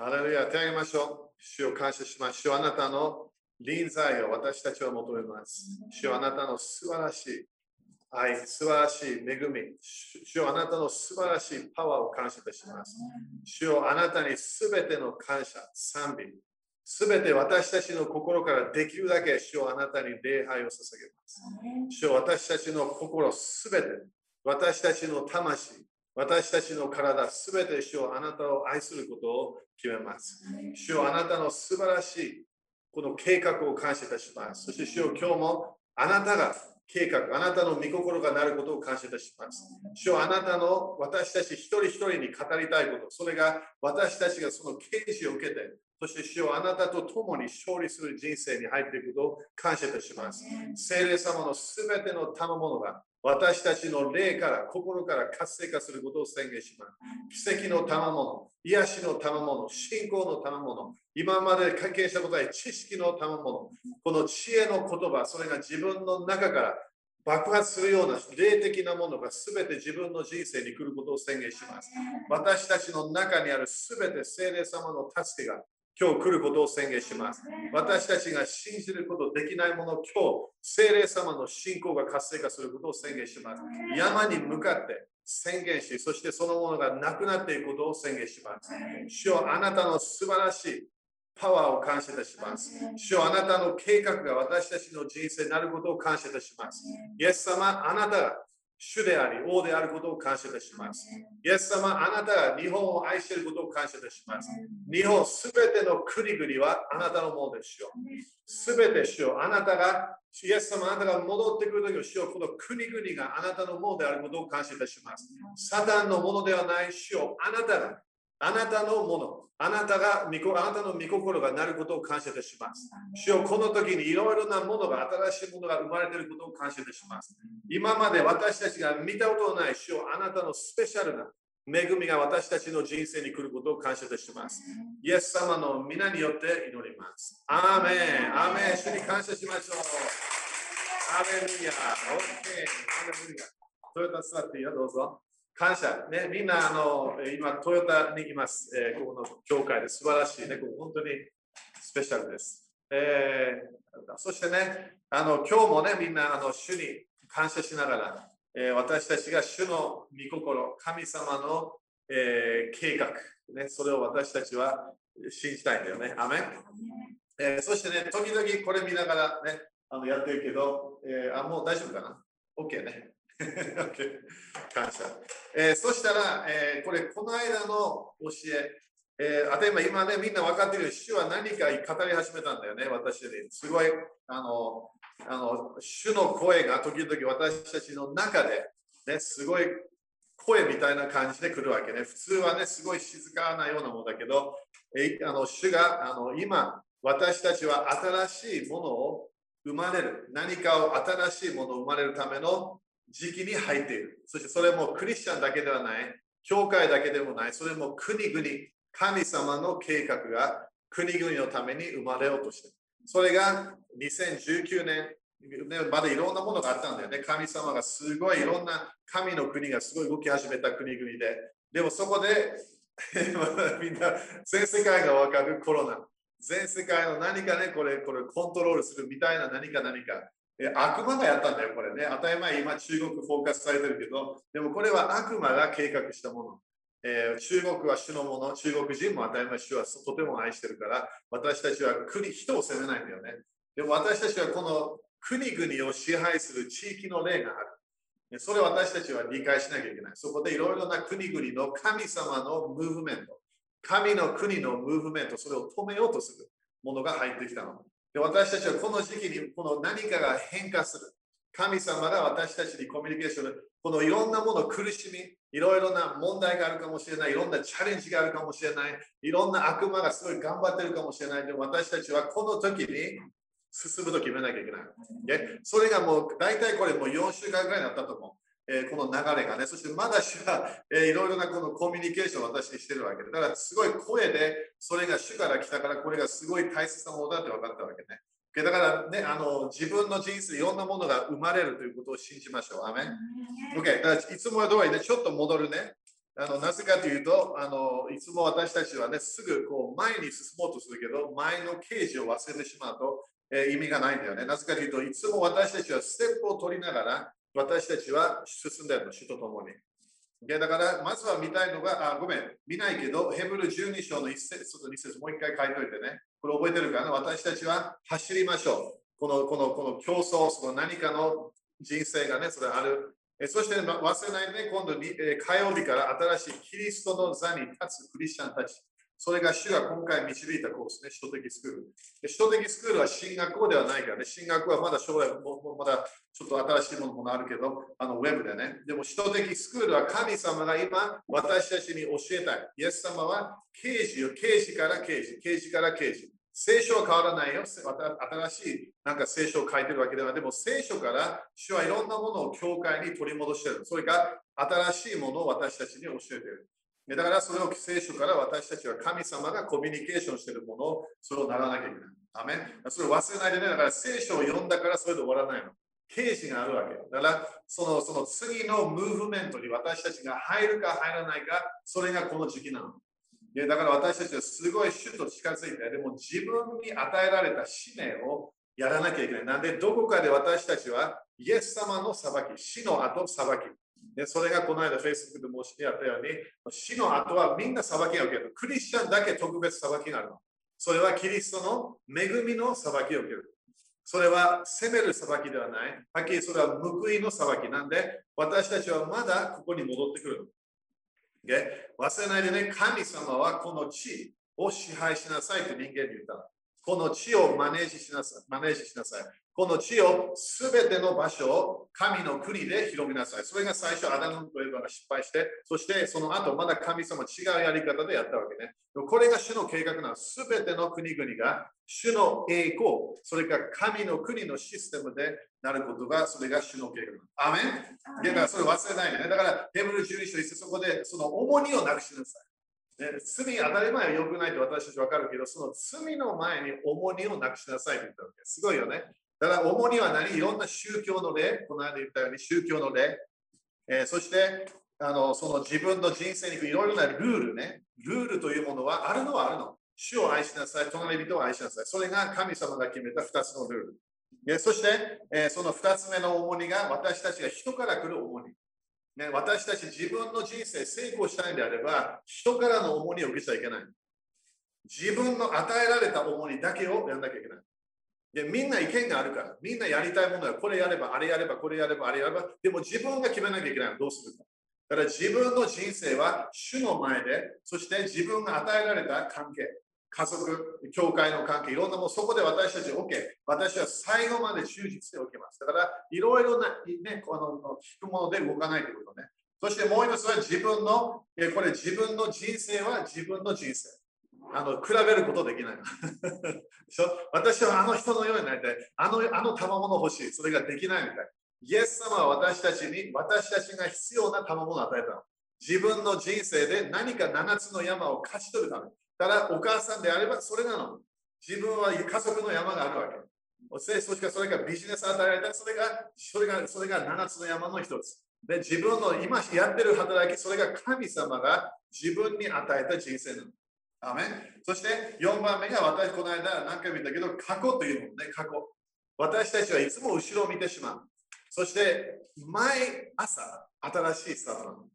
ハレルヤ、手を挙げましょう。主を感謝しましょう。あなたの臨在を私たちは求めます。主よあなたの素晴らしい愛、素晴らしい恵み。主よあなたの素晴らしいパワーを感謝いたします。主よあなたにすべての感謝、賛美、すべて私たちの心からできるだけ主よあなたに礼拝を捧げます。主よ私たちの心すべて、私たちの魂、私たちの体すべて主よあなたを愛することを決めます。主よあなたの素晴らしいこの計画を感謝いたします。そして主よ今日もあなたが計画、あなたの御心がなることを感謝いたします。主よあなたの私たち一人一人に語りたいこと、それが私たちがその啓示を受けて、そして主よあなたと共に勝利する人生に入っていくことを感謝いたします。聖霊様のすべての賜物が私たちの霊から心から活性化することを宣言します。奇跡の賜物、癒しの賜物、信仰の賜物、今まで関係したことない知識の賜物、この知恵の言葉、それが自分の中から爆発するような霊的なものが全て自分の人生に来ることを宣言します。私たちの中にある全て聖霊様の助けが今日来ることを宣言します。私たちが信じることできないもの、今日、聖霊様の信仰が活性化することを宣言します。山に向かって宣言し、そしてそのものがなくなっていくことを宣言します。主よあなたの素晴らしいパワーを感謝いたします。主よあなたの計画が私たちの人生になることを感謝いたします。イエス様、あなたが主であり、王であることを感謝いたします。イエス様、あなたが日本を愛していることを感謝いたします。日本すべての国々はあなたのものですよ。すべて主よあなたが、イエス様、あなたが戻ってくるときの主よこの国々があなたのものであることを感謝いたします。サタンのものではない主よあなたがあなたのもの、あなたが、あなたの御心がなることを感謝いたします。主よこの時にいろいろなものが、新しいものが生まれていることを感謝いたします。今まで私たちが見たことのない主よあなたのスペシャルな恵みが私たちの人生に来ることを感謝いたします。イエス様の皆によって祈ります。アーメン。アーメン。主に感謝しましょう。ハレルヤ。オッケー。ハレルヤ。トヨタ座っていいよ、どうぞ。感謝。ね、みんな、あの、今、トヨタにいます。えーここの教会で素晴らしいね。ここ本当にスペシャルです。えーそしてね、あの、今日もね、みんな、あの、主に感謝しながら、えー私たちが主の御心、神様の、えー計画、ね、それを私たちは信じたいんだよね。アメンえーそしてね、時々これ見ながらね、あのやってるけど、えーあ、もう大丈夫かな ?OK ね。感謝。えーそしたら、えーこれ、この間の教え、えー、あて今今ね、みんな分かってるように主は何か語り始めたんだよね、私に。すごい、あの、あの主の声が時々私たちの中で、ね、すごい声みたいな感じで来るわけね。普通はね、すごい静かなようなものだけど、えあの主があの今、私たちは新しいものを生まれる、何かを新しいものを生まれるための時期に入っている。そしてそれもクリスチャンだけではない、教会だけでもない、それも国々、神様の計画が国々のために生まれようとしている。それが2019年、ね、まだいろんなものがあったんだよね。神様がすごいいろんな神の国がすごい動き始めた国々で。でもそこで みんな全世界がわかるコロナ。全世界の何かね、これ、これコントロールするみたいな何か何か。え悪魔がやったんだよ、これね。当たり前、今中国フォーカスされてるけど、でもこれは悪魔が計画したもの。えー中国は主のもの、中国人も当たり前主はとても愛してるから、私たちは国、人を責めないんだよね。でも私たちはこの国々を支配する地域の例がある。それを私たちは理解しなきゃいけない。そこでいろいろな国々の神様のムーブメント、神の国のムーブメント、それを止めようとするものが入ってきたの。私たちはこの時期にこの何かが変化する。神様が私たちにコミュニケーションで、このいろんなもの、苦しみ、いろいろな問題があるかもしれない、いろんなチャレンジがあるかもしれない、いろんな悪魔がすごい頑張ってるかもしれない。でも私たちはこの時に進むと決めなきゃいけない。ねそれがもう大体これもう4週間ぐらいになったと思う。えーこの流れがね、そしてまだ主は、えーいろいろなこのコミュニケーションを私にしてるわけで、だからすごい声で、それが主から来たから、これがすごい大切なものだって分かったわけね。でだからね、あの自分の人生でいろんなものが生まれるということを信じましょう。アメン OK、だからいつもは通りね、ちょっと戻るね。あのなぜかというとあの、いつも私たちはね、すぐこう前に進もうとするけど、前の刑事を忘れてしまうと、えー、意味がないんだよね。なぜかというと、いつも私たちはステップを取りながら、私たちは進んでいるの、主と共に。でだから、まずは見たいのが、あ、ごめん、見ないけど、ヘブル12章の1節と2節、もう一回書いておいてね。これ覚えてるかな？私たちは走りましょう。この、この、この競争、その何かの人生がね、それある。えそして、忘れないで、ね、今度に、え火曜日から新しいキリストの座に立つクリスチャンたち。それが主が今回導いたコースね、首都的スクール。首都的スクールは進学校ではないからね、進学はまだ将来もまだちょっと新しいものもあるけど、あのウェブでね。でも首都的スクールは神様が今私たちに教えたい。イエス様は刑事よ、刑事から刑事、刑事から刑事。聖書は変わらないよ。新しいなんか聖書を書いてるわけではでも聖書から主はいろんなものを教会に取り戻してる。それが新しいものを私たちに教えてる。だからそれを聖書から私たちは神様がコミュニケーションしているものをそれをならなきゃいけない。アメそれを忘れないでね。だから聖書を読んだからそれで終わらないの。刑事があるわけ。だからそのその次のムーブメントに私たちが入るか入らないか、それがこの時期なの。だから私たちはすごい主と近づいて、でも自分に与えられた使命をやらなきゃいけない。なんで、どこかで私たちはイエス様の裁き、死の後裁き。でそれがこの間、Facebook で申し上げたように、死の後はみんな裁きが受ける。クリスチャンだけ特別裁きがあるの。それはキリストの恵みの裁きを受ける。それは責める裁きではない。はっきりそれは報いの裁きなんで、私たちはまだここに戻ってくる。で忘れないでね、神様はこの地を支配しなさいと人間に言った。この地をマネージしなさい。マネージしなさい。この地をすべての場所を神の国で広めなさい。それが最初、アダムとエヴァが失敗して、そしてその後、まだ神様違うやり方でやったわけね。これが主の計画なの。すべての国々が主の栄光、それから神の国のシステムでなることが、それが主の計画なの。アメンだからそれ忘れないでね。だから、ヘブル11章そこでその重荷をなくしなさい。ね、罪当たり前は良くないと私たち分かるけど、その罪の前に重荷をなくしなさいって言ったわけ。すごいよね。だから主には何いろんな宗教の例、この間言ったように宗教の例、えー、そしてあのその自分の人生にいろいろなルールね、ルールというものはあるのはあるの。主を愛しなさい、隣人を愛しなさい。それが神様が決めた2つのルール。えそして、えー、その2つ目の重荷が私たちが人から来る重荷。ね、私たち自分の人生成功したいんであれば、人からの重荷を受けちゃいけない。自分の与えられた重荷だけをやらなきゃいけない。でみんな意見があるから、みんなやりたいものはこれやれば、あれやれば、これやれば、あれやれば、でも自分が決めなきゃいけないどうするか。だから自分の人生は主の前で、そして自分が与えられた関係、家族、教会の関係、いろんなもの、そこで私たち、OK、私は最後まで忠実でおきます。だから、いろいろな、ね、この聞くもので動かないということね。そしてもう一つは自分の、これ自分の人生は自分の人生。あの比べることできない。私はあの人のようになりたい。あのあの賜物欲しい。それができないみたい。イエス様は私たちに、私たちが必要な賜物を与えたの。自分の人生で何か7つの山を勝ち取るために。ただ、お母さんであればそれなの。自分は家族の山があるわけ。そしてそれがビジネス与えられたそれが、それが、それが7つの山の一つ。で、自分の今やってる働き、それが神様が自分に与えた人生なの。アメそして4番目が私、この間何回も言ったけど、過去というものね、過去。私たちはいつも後ろを見てしまう。そして、毎朝、新しいスタートなの。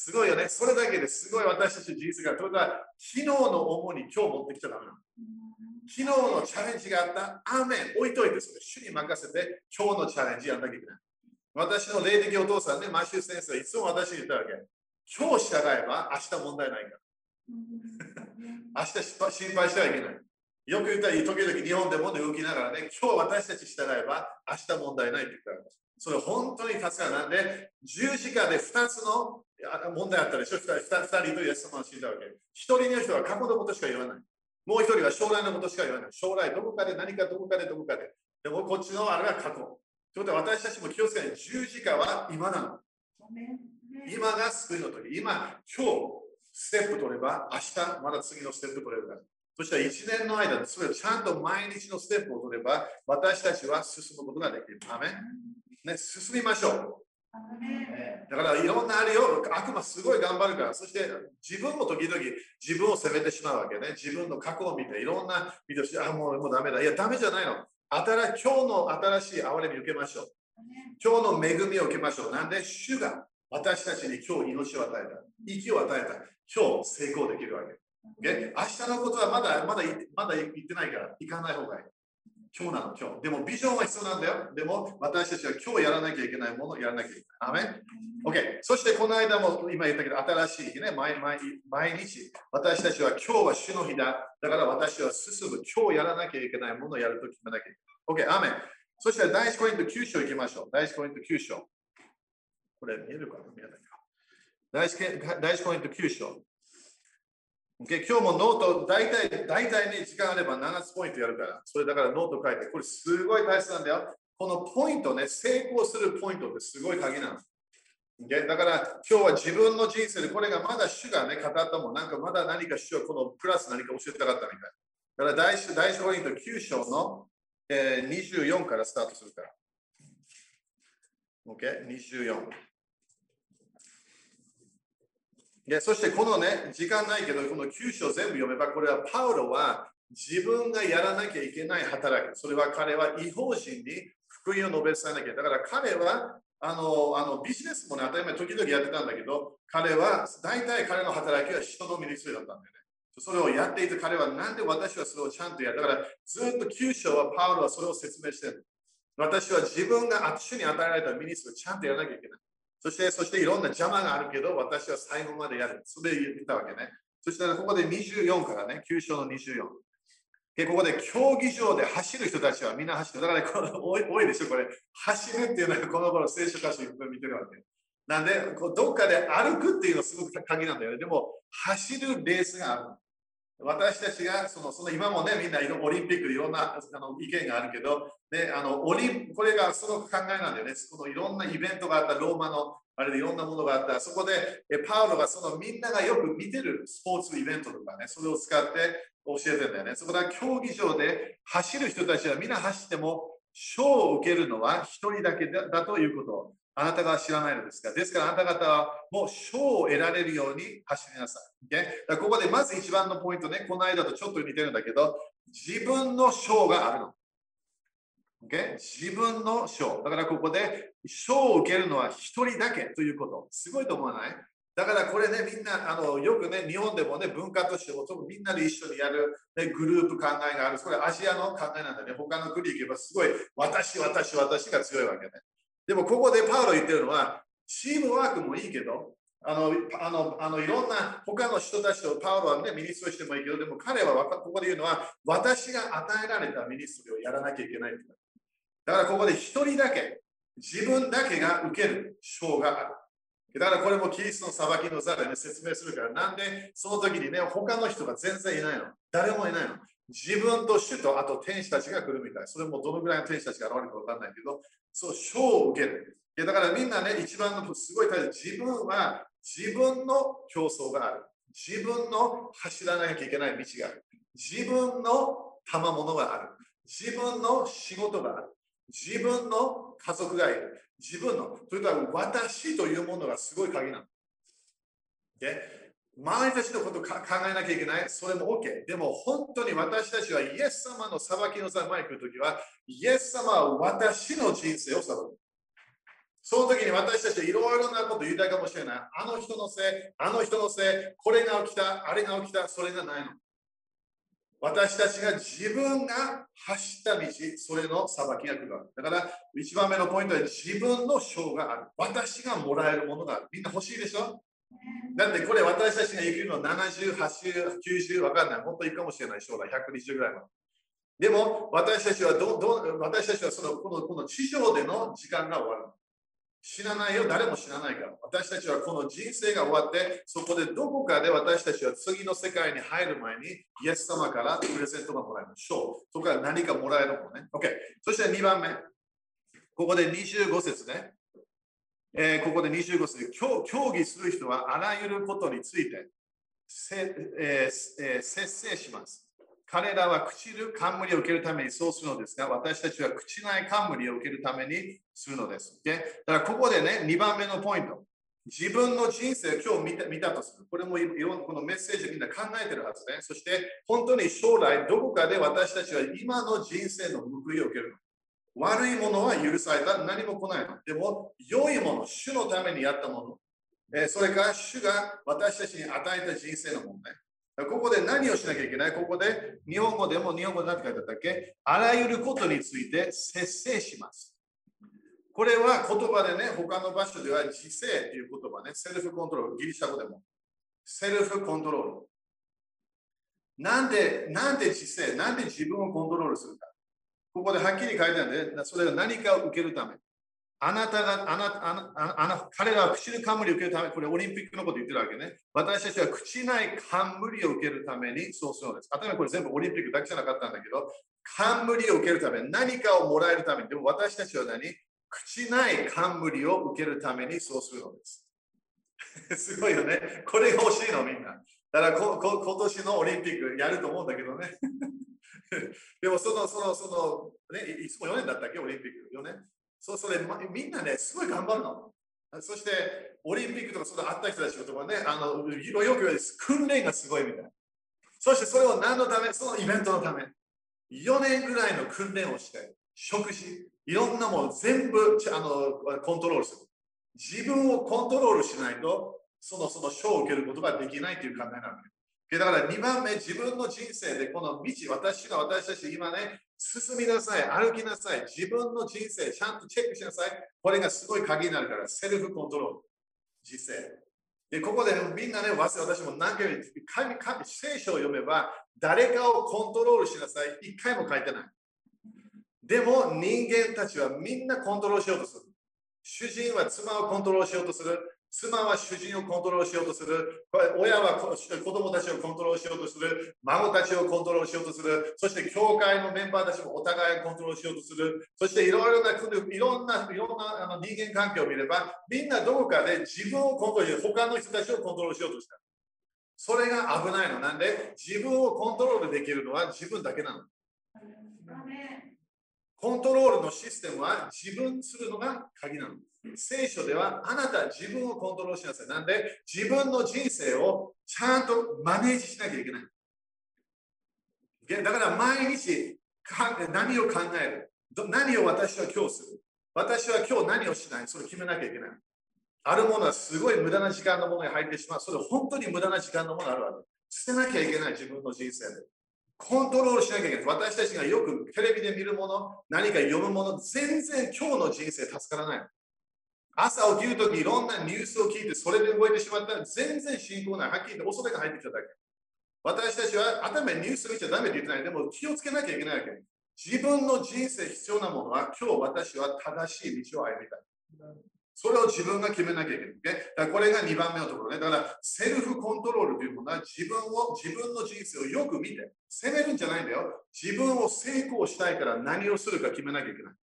すごいよね。それだけですごい私たちの人生が、ということは、昨日の主に今日持ってきちゃダメなの。昨日のチャレンジがあった、アーメン、置いといて、それ、主に任せて、今日のチャレンジやんなきゃいけない。私の霊的お父さんね、マシュー先生はいつも私に言ったわけ。今日従えば明日問題ないから。明日心配してはいけない。よく言ったら、時々日本でも動きながらね、今日私たち従えば明日問題ないって言ったら、それ本当に助かる。なんで、十字架で2つの問題あったでしょ 2, 2, 2人とイエス様を信じたわけ。1人の人は過去のことしか言わない。もう1人は将来のことしか言わない。将来どこかで何かどこかでどこかで。でもこっちのあれは過去。ということは私たちも気をつけない。十字架は今なの。今が救いの時。今、今日、ステップ取れば、明日まだ次のステップ取れるから。そしたら1年の間、それをちゃんと毎日のステップを取れば、私たちは進むことができる。アメね、進みましょう。だからいろんなあれよ、悪魔すごい頑張るから、そして自分も時々自分を責めてしまうわけね。自分の過去を見て、いろんな見てしあ、もうもうダメだ。いや、ダメじゃないの。新今日の新しい憐れみ受けましょう。今日の恵みを受けましょう。なんで主が私たちに今日命を与えた。息を与えた。今日成功できるわけ。o 明日のことはまだまだまだ言ってないから、行かない方がいい。今日なの、今日。でもビジョンは必要なんだよ。でも私たちは今日やらなきゃいけないものをやらなきゃいけない。アメン ?OK。そしてこの間も今言ったけど、新しい日ね、毎毎毎日、私たちは今日は主の日だ。だから私は進む。今日やらなきゃいけないものをやると決めなきゃいけない。OK、 Amen。そして第1コリント9章いきましょう。第1コリント9章。これ見えるかな？見えないか。第1コリント9章。Okay、今日もノート、大体、大体ね、時間あれば7つポイントやるから、それだからノート書いて、これすごい大切なんだよ。このポイントね、成功するポイントってすごい鍵なの。Okay? だから今日は自分の人生でこれがまだ主がね、語ったもん、なんかまだ何か主はこのプラス何か教えたかったみたい。だから第一第一コリント9章の、えー、24からスタートするから。OK、24。でそしてこのね、時間ないけど、この9章全部読めば、これはパウロは自分がやらなきゃいけない働き。それは彼は違法人に福音を述べ伝えなきゃ。だから彼はあのあのビジネスもね、当たり前時々やってたんだけど、彼は大体彼の働きは人のミニストリだったんだよね。それをやっていて彼はなんで私はそれをちゃんとやるだからずっと9章はパウロはそれを説明してる。私は自分が主に与えられたミニストリーをちゃんとやらなきゃいけない。そして、そしていろんな邪魔があるけど、私は最後までやる。それ言ったわけね。そしたら、ここで24からね、9章の24。で、ここで競技場で走る人たちはみんな走る。だから、この多い多いでしょ、これ。走るっていうのはこの頃聖書箇所いっぱい見てるわけ。なんで、こうどっかで歩くっていうのはすごく鍵なんだよね。でも、走るレースがある。私たちがそのその今もね、みんなオリンピックでいろんなあの意見があるけど、ね、あのオリこれがすごく考えなんだよね。このいろんなイベントがあった、ローマのあれでいろんなものがあった、そこでえパウロがそのみんながよく見てるスポーツイベントとかね、それを使って教えてんだよね。そこで競技場で走る人たちはみんな走っても、賞を受けるのは一人だけだということあなたが知らないのですか？ですからあなた方はもう賞を得られるように走りなさい。Okay? ここでまず一番のポイントね、この間とちょっと似てるんだけど、自分の賞があるの。Okay? 自分の賞。だからここで賞を受けるのは一人だけということ。すごいと思わない？だからこれね、みんな、あのよくね、日本でもね、文化としても、みんなで一緒にやる、ね、グループ考えがある。これアジアの考えなんだね。他の国行けばすごい、私、私、私が強いわけね。でもここでパウロ言ってるのは、チームワークもいいけど、あの、あの、あのいろんな他の人たちとパウロはね、 ministry してもいいけど、でも彼はここで言うのは、私が与えられた ministry をやらなきゃいけない。だからここで一人だけ、自分だけが受ける賞がある。だからこれもキリストの裁きの座で、ね、説明するから、なんでその時にね、他の人が全然いないの。誰もいないの。自分と主とあと天使たちが来るみたい。それもどのぐらいの天使たちが現れるか分かんないけど、そう、賞を受ける。いやだからみんなね、一番のすごい大切。自分は自分の競争がある。自分の走らなきゃいけない道がある。自分の賜物がある。自分の仕事がある。自分の家族がいる。自分の、というか私というものがすごい鍵なの。で周りたちのことを考えなきゃいけない？それも OK。でも本当に私たちはイエス様の裁きの座前に来るときは、イエス様は私の人生を裁く。その時に私たちはいろいろなこと言いたいかもしれない。あの人のせい、あの人のせい、これが起きた、あれが起きた、それがないの。私たちが自分が走った道、それの裁きが来るわけ。だから、一番目のポイントは自分の賞がある。私がもらえるものがある。みんな欲しいでしょ？だってこれ私たちが生きるの70、80、90わかんない。もっといいかもしれない。将来120ぐらいは。でも私たちはどど私たちはそのこのこの地上での時間が終わる。死なないよ、誰も死なないから。私たちはこの人生が終わって、そこでどこかで私たちは次の世界に入る前に、イエス様からプレゼントがもらえましょう。そこから何かもらえるもんね。OK。そして2番目。ここで25節ね。えー、ここで25節協協議する人はあらゆることについて、えーえー、節制します。彼らは朽ちる冠を受けるためにそうするのですが、私たちは朽ちない冠を受けるためにするのです。でだからここでね、2番目のポイント。自分の人生を今日見た見たとする。これもこのメッセージみんな考えてるはずね。そして本当に将来どこかで私たちは今の人生の報いを受けるの。悪いものは許された。何も来ないの。でも、良いもの、主のためにやったもの。えそれから主が私たちに与えた人生の問題。ここで何をしなきゃいけない？ここで日本語でも日本語で何て書いてあったっけ？あらゆることについて節制します。これは言葉でね、他の場所では自制という言葉ね、セルフコントロール、ギリシャ語でも。セルフコントロール。なんで、なんで自制、なんで自分をコントロールするか。ここではっきり書いてあるんで、それが何かを受けるため。あなたが、あなた、あなあな彼らは口の冠を受けるため、これオリンピックのこと言ってるわけね。私たちは口ない冠を受けるためにそうするのです。頭これ全部オリンピックだけじゃなかったんだけど、冠を受けるため、何かをもらえるために、でも私たちは何？口ない冠を受けるためにそうするのです。すごいよね。これが欲しいの、みんな。だから今年のオリンピックやると思うんだけどね。でもその、その、その、ね、いつも4年だったっけ、オリンピック。4年そうそれ、みんなね、すごい頑張るの。そして、オリンピックとかそのあった人たちとかね、あのよく言われる訓練がすごいみたいな。そしてそれを何のため、そのイベントのため、4年ぐらいの訓練をして、食事、いろんなもの全部あのコントロールする。自分をコントロールしないと、そのその賞を受けることができないという考えなのね。だから2番目、自分の人生でこの道、私が私たち今ね、進みなさい、歩きなさい、自分の人生ちゃんとチェックしなさい。これがすごい鍵になるから、セルフコントロール、実践。で、ここでみんなね、私も何回も言って、神神聖書を読めば、誰かをコントロールしなさい。一回も書いてない。でも人間たちはみんなコントロールしようとする。主人は妻をコントロールしようとする。妻は主人をコントロールしようとする。親は子供たちをコントロールしようとする。孫たちをコントロールしようとする。そして教会のメンバーたちもお互いをコントロールしようとする。そしていろいろな、いろんな、いろんなあの人間関係を見れば、みんなどこかで自分をコントロールして、他の人たちをコントロールしようとした。それが危ないの。なんで、自分をコントロールできるのは自分だけなの。コントロールのシステムは自分するのが鍵なの。聖書ではあなた自分をコントロールしなさい。なんで自分の人生をちゃんとマネージしなきゃいけない。だから毎日何を考える何を私は今日する私は今日何をしないそれを決めなきゃいけない。あるものはすごい無駄な時間のものに入ってしまう。それ本当に無駄な時間のものあるわけ。捨てなきゃいけない自分の人生で。コントロールしなきゃいけない。私たちがよくテレビで見るもの、何か読むもの、全然今日の人生助からない。朝起きるときいろんなニュースを聞いて、それで動いてしまったら全然進行ない。はっきり言って恐れが入ってきただけ。私たちは頭にニュース見ちゃダメって言ってない。でも気をつけなきゃいけないわけ。自分の人生必要なものは今日私は正しい道を歩みたい。それを自分が決めなきゃいけない。だこれが2番目のところね。だからセルフコントロールというものは自分を、自分の人生をよく見て、責めるんじゃないんだよ。自分を成功したいから何をするか決めなきゃいけない。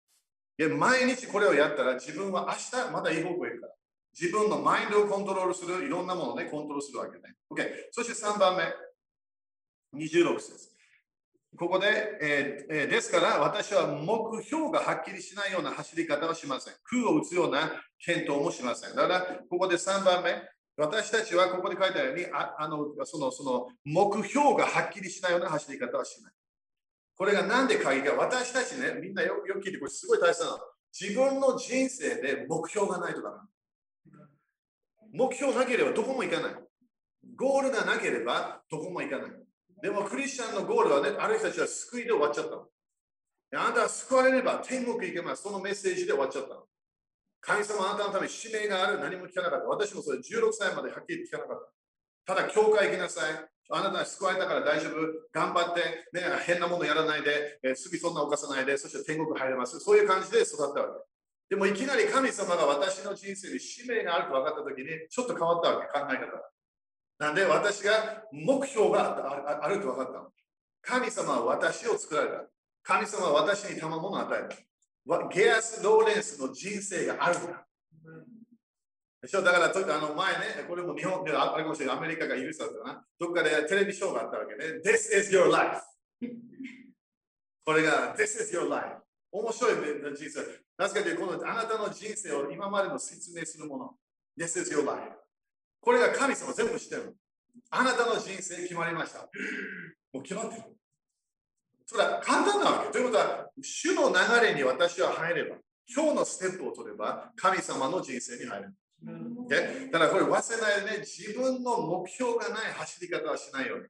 毎日これをやったら自分は明日またいい方向へ行くから。自分のマインドをコントロールする、いろんなものをね、コントロールするわけね。OK。そして3番目、26節。ここで、えー、ですから私は目標がはっきりしないような走り方はしません。空を打つような検討もしません。だから、ここで3番目、私たちはここで書いてあるように、ああのそのその目標がはっきりしないような走り方はしない。これが何で鍵か、私たちね、みんなよく聞いて、これすごい大切なの。自分の人生で目標がないとダメ。目標なければどこも行かない。ゴールがなければどこも行かない。でもクリスチャンのゴールはね、ある人たちは救いで終わっちゃったの。あなたは救われれば天国行けます。そのメッセージで終わっちゃったの。神様あなたのために使命がある。何も聞かなかった。私もそれ16歳まではっきり聞かなかった。ただ、教会行きなさい。あなたは救われたから大丈夫。頑張って、ね、変なものやらないで、えー、罪そんな犯さないで、そして天国入れます。そういう感じで育ったわけ。でもいきなり神様が私の人生に使命があると分かったときに、ちょっと変わったわけ、考え方。なんで私が目標があると分かったの。神様は私を作られた。神様は私に賜物を与えた。ゲアス・ローレンスの人生があるから。でしょ？だから、あの前ね、これも日本であれかもしれない、アメリカが許さずな。どっかでテレビショーがあったわけね。This is your life. これが、This is your life. 面白い人生。なぜかというと、このあなたの人生を今までの説明するもの。This is your life. これが神様全部知ってる。あなたの人生決まりました。もう決まってる。それは簡単なわけ。ということは、主の流れに私は入れば、今日のステップを取れば、神様の人生に入る。Okay? だからこれ忘れないでね、自分の目標がない走り方はしないように。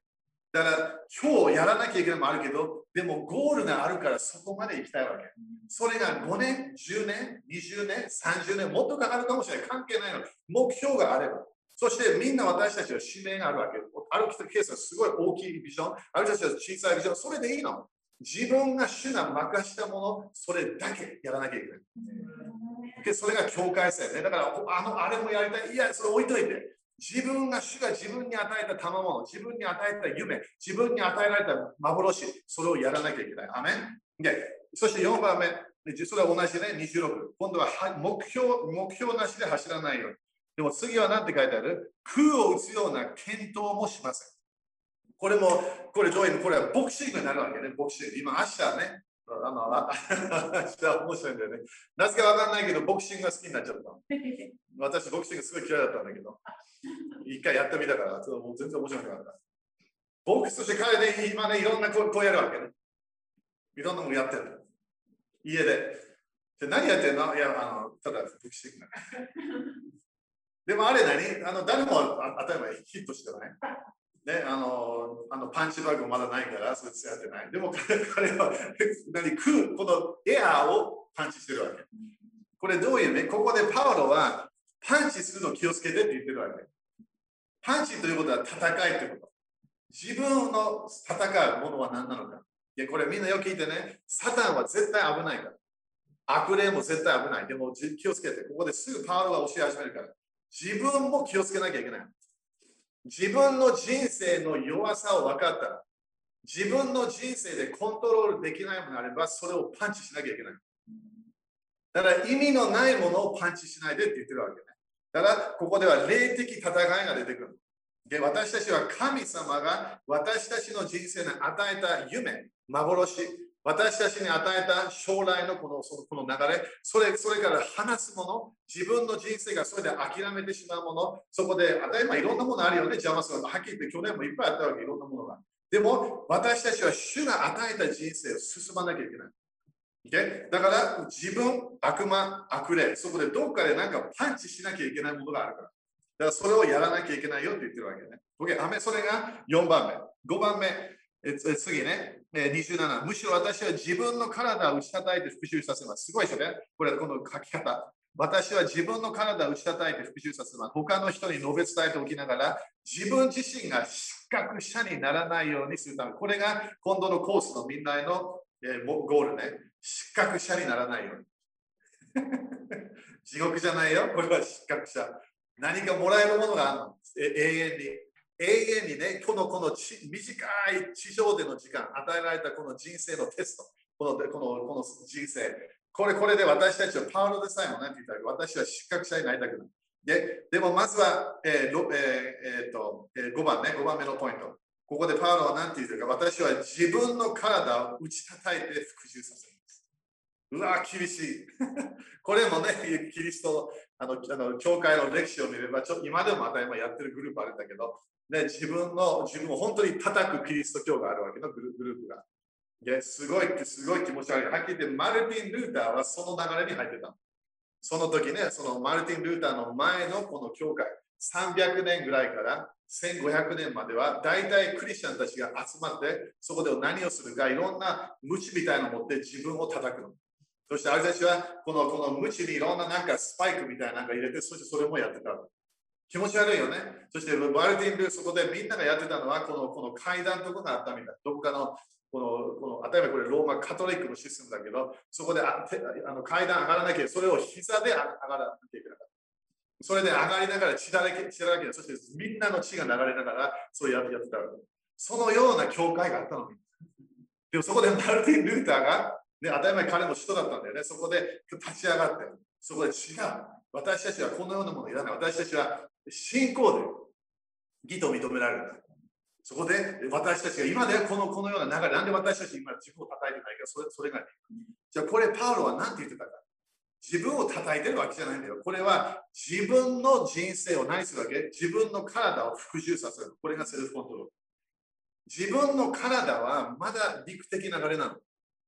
だから今日やらなきゃいけないもあるけど、でもゴールがあるからそこまで行きたいわけ。それが5年、10年、20年、30年、もっとかかるかもしれない。関係ないの。目標があれば。そしてみんな私たちは使命があるわけ。あるケースはすごい大きいビジョン、ある人たちは小さいビジョン、それでいいの。自分が主が任したもの、それだけやらなきゃいけない。でそれが境界線ね。だから、あの、あれもやりたい。いや、それ置いといて。自分が主が自分に与えた賜物、自分に与えた夢、自分に与えられた幻、それをやらなきゃいけない。アメンでそして4番目、それは同じね、26。今度は目標目標なしで走らないように。でも次は何て書いてある？空を打つような拳闘もしません。これも、これ、ジョイこれはボクシングになるわけね、ボクシング。今、私ね、あの、私面白いんだよね。なぜかわかんないけど、ボクシングが好きになっちゃった。私、ボクシングすごい嫌いだったんだけど、一回やってみたから、ちょっともう全然面白くなかった。ボクスとして彼で今ね、いろんなこうやるわけね。いろんなものやってる。家で。で何やってんの？いや、あの、ただボクシング。でもあれ何？あの誰も当たり前ヒットしてない。ね、あの、あのパンチバッグまだないから、それやってない。でも 彼は何空、このエアーをパンチしてるわけ。これどういうね、ここでパウロはパンチするの気をつけてって言ってるわけ。パンチということは戦いということ。自分の戦うものは何なのか。いや、これみんなよく聞いてね、サタンは絶対危ないから。悪霊も絶対危ない。でも気をつけて、ここですぐパウロが教え始めるから。自分も気をつけなきゃいけない。自分の人生の弱さを分かったら、自分の人生でコントロールできないものがあれば、それをパンチしなきゃいけない。だから意味のないものをパンチしないでって言ってるわけね。だからここでは霊的戦いが出てくる。で、私たちは神様が私たちの人生に与えた夢、幻、私たちに与えた将来のこのそのこの流れそれ、それから話すもの、自分の人生がそれで諦めてしまうもの、そこで、当たり前いろんなものあるよね、邪魔する。はっきり言って去年もいっぱいあったわけ、いろんなものが。でも、私たちは主が与えた人生を進まなきゃいけない。Okay? だから自分、悪魔、悪霊、そこでどっかでなんかパンチしなきゃいけないものがあるから。だからそれをやらなきゃいけないよって言ってるわけね。Okay? それが4番目。5番目、え次ね、27。むしろ私は自分の体を打ち叩いて復讐させます。すごいですよね。これ、この書き方。私は自分の体を打ち叩いて復讐させます。他の人に述べ伝えておきながら、自分自身が失格者にならないようにするため。これが今度のコースのみんなへの、えー、ゴールね。失格者にならないように。地獄じゃないよ。これは失格者。何かもらえるものがあるの。永遠に。永遠にね、このこの短い地上での時間、与えられたこの人生のテスト、このこのこの人生、これこれで私たちはパウロでさえもねって言ったけど、私は失格者になりたくない。ででもまずは、えーえーえー、とえー、5番ね、5番目のポイント。ここでパウロは何て言うか、私は自分の体を打ち叩いて復讐させます。うわ、厳しい。これもね、キリストあの、あの教会の歴史を見れば、ちょ今でも当たり前やってるグループあるんだけど、ね、自分の、自分を本当に叩くキリスト教があるわけのグループが。すごい、すごい気持ち悪い。はっきり言って、マルティン・ルーターはその流れに入ってた。その時ね、そのマルティン・ルーターの前のこの教会、300年ぐらいから1500年までは、大体クリスチャンたちが集まって、そこで何をするか、いろんな無知みたいなのを持って自分を叩くの。そしてあれたちは、このこの無知にいろんななんかスパイクみたいなのが入れて、そしてそれもやってた。気持ち悪いよね。そしてバルティンルー、そこでみんながやってたのは、このこの階段とかがあったみたい。どこかの、この、この例えばこれローマカトリックのシステムだけど、そこでああの階段上がらなきゃ、それを膝で上がらなきゃいけなかった。それで上がりながら血だらけ、血だらけ、そしてみんなの血が流れながら、そうやってやってた。そのような教会があったのに。でもそこでマルティン・ルーターが、ね、当たり前彼も人だったんだよね。そこで立ち上がって、そこで違う。私たちはこのようなものいらない。私たちは信仰で義と認められる。そこで私たちが今ではこのこのような流れ、なんで私たち今自分を叩いてないか、それそれが、ねじゃあこれパウロは何て言ってたか。自分を叩いてるわけじゃないんだよ。これは自分の人生を何するわけ自分の体を復讐させる。これがセルフコントロール。自分の体はまだ陸的流れなの。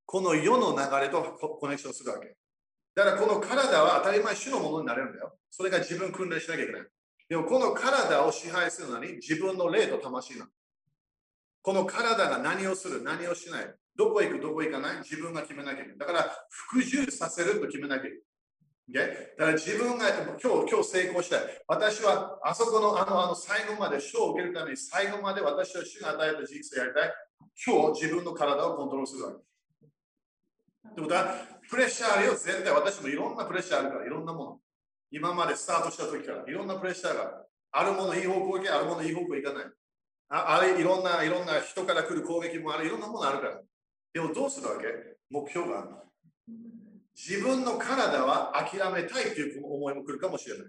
この世の流れとコネクションするわけ。だからこの体は当たり前主のものになれるんだよ。それが自分訓練しなきゃいけない。でもこの体を支配するのに自分の霊と魂なの。この体が何をする、何をしない、どこ行く、どこ行かない、自分が決めなきゃいけない。だから服従させると決めなきゃいけない。だから自分が今日今日成功したい。私はあそこのあのあの最後まで賞を受けるために最後まで私は主が与えた人生やりたい。今日自分の体をコントロールするわけ。ってことは、プレッシャーあるよ、絶対私もいろんなプレッシャーあるから、いろんなもの。今までスタートした時からいろんなプレッシャーがある。ものいい方向行け、あるものいい方向行かない。ああれいろんな、いろんな人から来る攻撃もある、いろんなものあるから。でもどうするわけ？目標がある。自分の体は諦めたいという思いも来るかもしれない。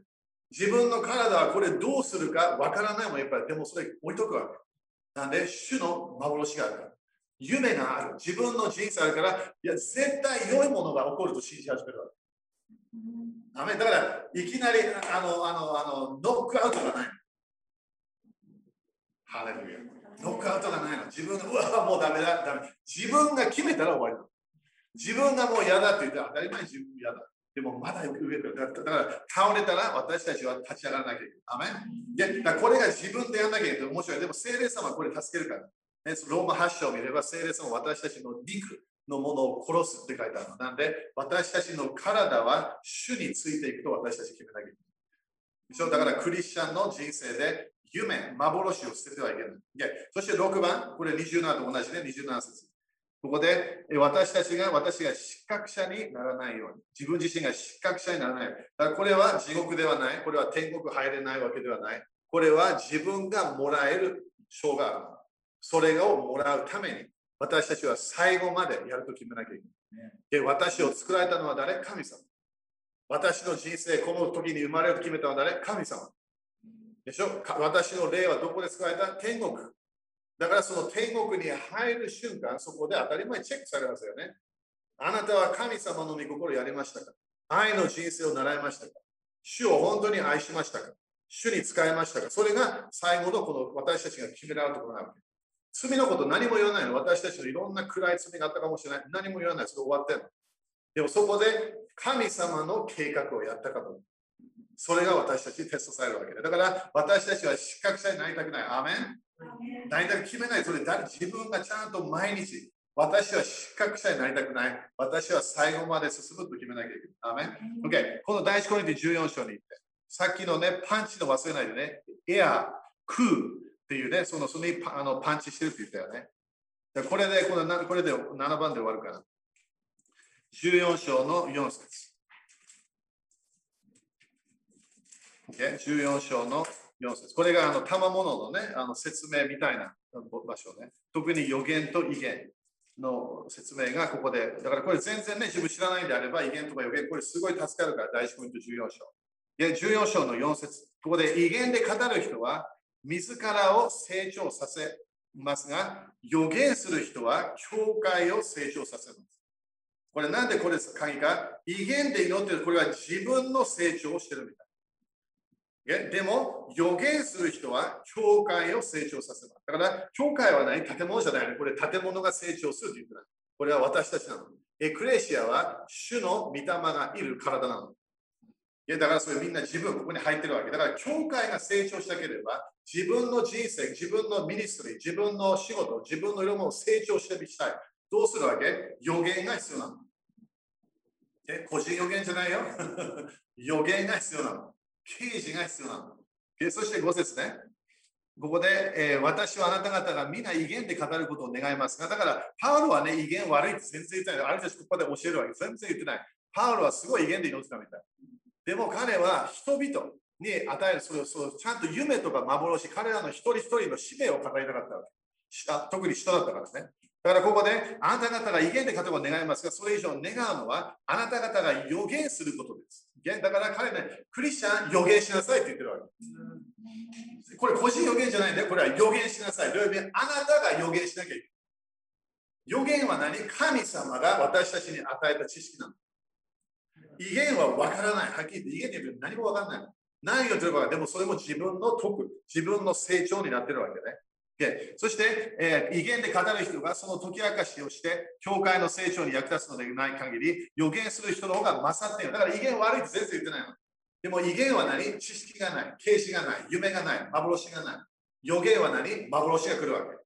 自分の体はこれどうするかわからないもんやっぱり、でもそれ置いとくわけ。なんで、主の幻があるから。夢がある。自分の人生あるから、いや、絶対良いものが起こると信じ始めるわけ。だから、いきなり、あの、あの、あの、ノックアウトがない。ハレルヤ。ノックアウトがないの。自分が、うわ、もうダメだ、ダメ。自分が決めたら終わりだ。自分がもう嫌だって言ったら当たり前に自分嫌だ。でもまだ上からだから倒れたら私たちは立ち上がらなきゃいけない。アメンだこれが自分でやらなきゃいけない。面白い。でも聖霊様はこれ助けるから。ね、ローマ発祥を見れば聖霊様は私たちの肉のものを殺すって書いてあるの。なんで私たちの体は主についていくと私たち決めなきゃいけない。だからクリスチャンの人生で夢、幻を捨ててはいけない。そして6番、これ27と同じね、27節。ここで私たちが私が失格者にならないように、自分自身が失格者にならない。だからこれは地獄ではない、これは天国入れないわけではない。これは自分がもらえる賞がある。それをもらうために、私たちは最後までやると決めなきゃいけない。で、私を作られたのは誰？神様。私の人生、この時に生まれると決めたのは誰？神様。でしょ？私の霊はどこで作られた？天国。だからその天国に入る瞬間、そこで当たり前チェックされますよね。あなたは神様の御心をやりましたか？愛の人生を習いましたか？主を本当に愛しましたか？主に使いましたか？それが最後のこの私たちが決められるところなわけ。罪のこと何も言わないの？私たちのいろんな暗い罪があったかもしれない。何も言わない。それ終わってんの。でもそこで神様の計画をやったかと。それが私たちにテストされるわけで。だから私たちは失格者になりたくない。アメン大体決めない。それ誰？自分がちゃんと毎日、私は失格者になりたくない。私は最後まで進むと決めなきゃいけない。アメン ?OK。この第1コリント14章に行って、さっきのね、パンチの忘れないでね、エア、クーっていうね、そのそのにパあのパンチしてるって言ったよね。これで、このこれで7番で終わるから。14章の4節。Okay? 14章の4節これがあの賜物のね、あの説明みたいな場所ね。特に予言と威厳の説明がここで、だからこれ全然ね、自分知らないんであれば、威厳とか予言、これすごい助かるから、第1ポイント14章。で、14章の4節ここで威厳で語る人は、自らを成長させますが、予言する人は、教会を成長させます。これなんでこれ鍵か？威厳で祈ってるこれは自分の成長をしているみたい。でも、予言する人は教会を成長させます。だから、教会は何？建物じゃないの。これ、建物が成長するということこれは私たちなの。エクレシアは主の御霊がいる体なの。いやだからそれみんな自分ここに入ってるわけ。だから教会が成長したければ自分の人生、自分のミニストリー、自分の仕事、自分の色も成長してみたい。どうするわけ？予言が必要なの。え個人予言じゃないよ。予言が必要なの。刑事が必要なの。えそして5節ね。ここで、えー、私はあなた方が皆威厳で語ることを願いますが、だから、パウロはね、威厳悪いって全然言ってない。あれたちここで教えるわけ。全然言ってない。パウロはすごい威厳で祈ってたみたい。でも彼は人々に与えるそれをそちゃんと夢とか幻、彼らの一人一人の使命を語りたかったわけ。特に人だったからですね。だからここで、あなた方が威厳で語ることを願いますが、それ以上願うのは、あなた方が予言することです。だから彼ね、クリスチャン予言しなさいって言ってるわけ。これ個人予言じゃないんだよ。これは予言しなさい。どういう意味？あなたが予言しなきゃいけない。予言は何？神様が私たちに与えた知識なの。威厳は分からない。はっきり言って、威厳って何も分からない。何を言ってるか、でもそれも自分の徳、自分の成長になってるわけね。でそして、えー、威厳で語る人がその解き明かしをして、教会の成長に役立つのでない限り、予言する人の方が勝っている。だから威厳悪いって全然言ってないの。でも威厳は何？知識がない、啓示がない、夢がない、幻がない。予言は何？幻が来るわけ。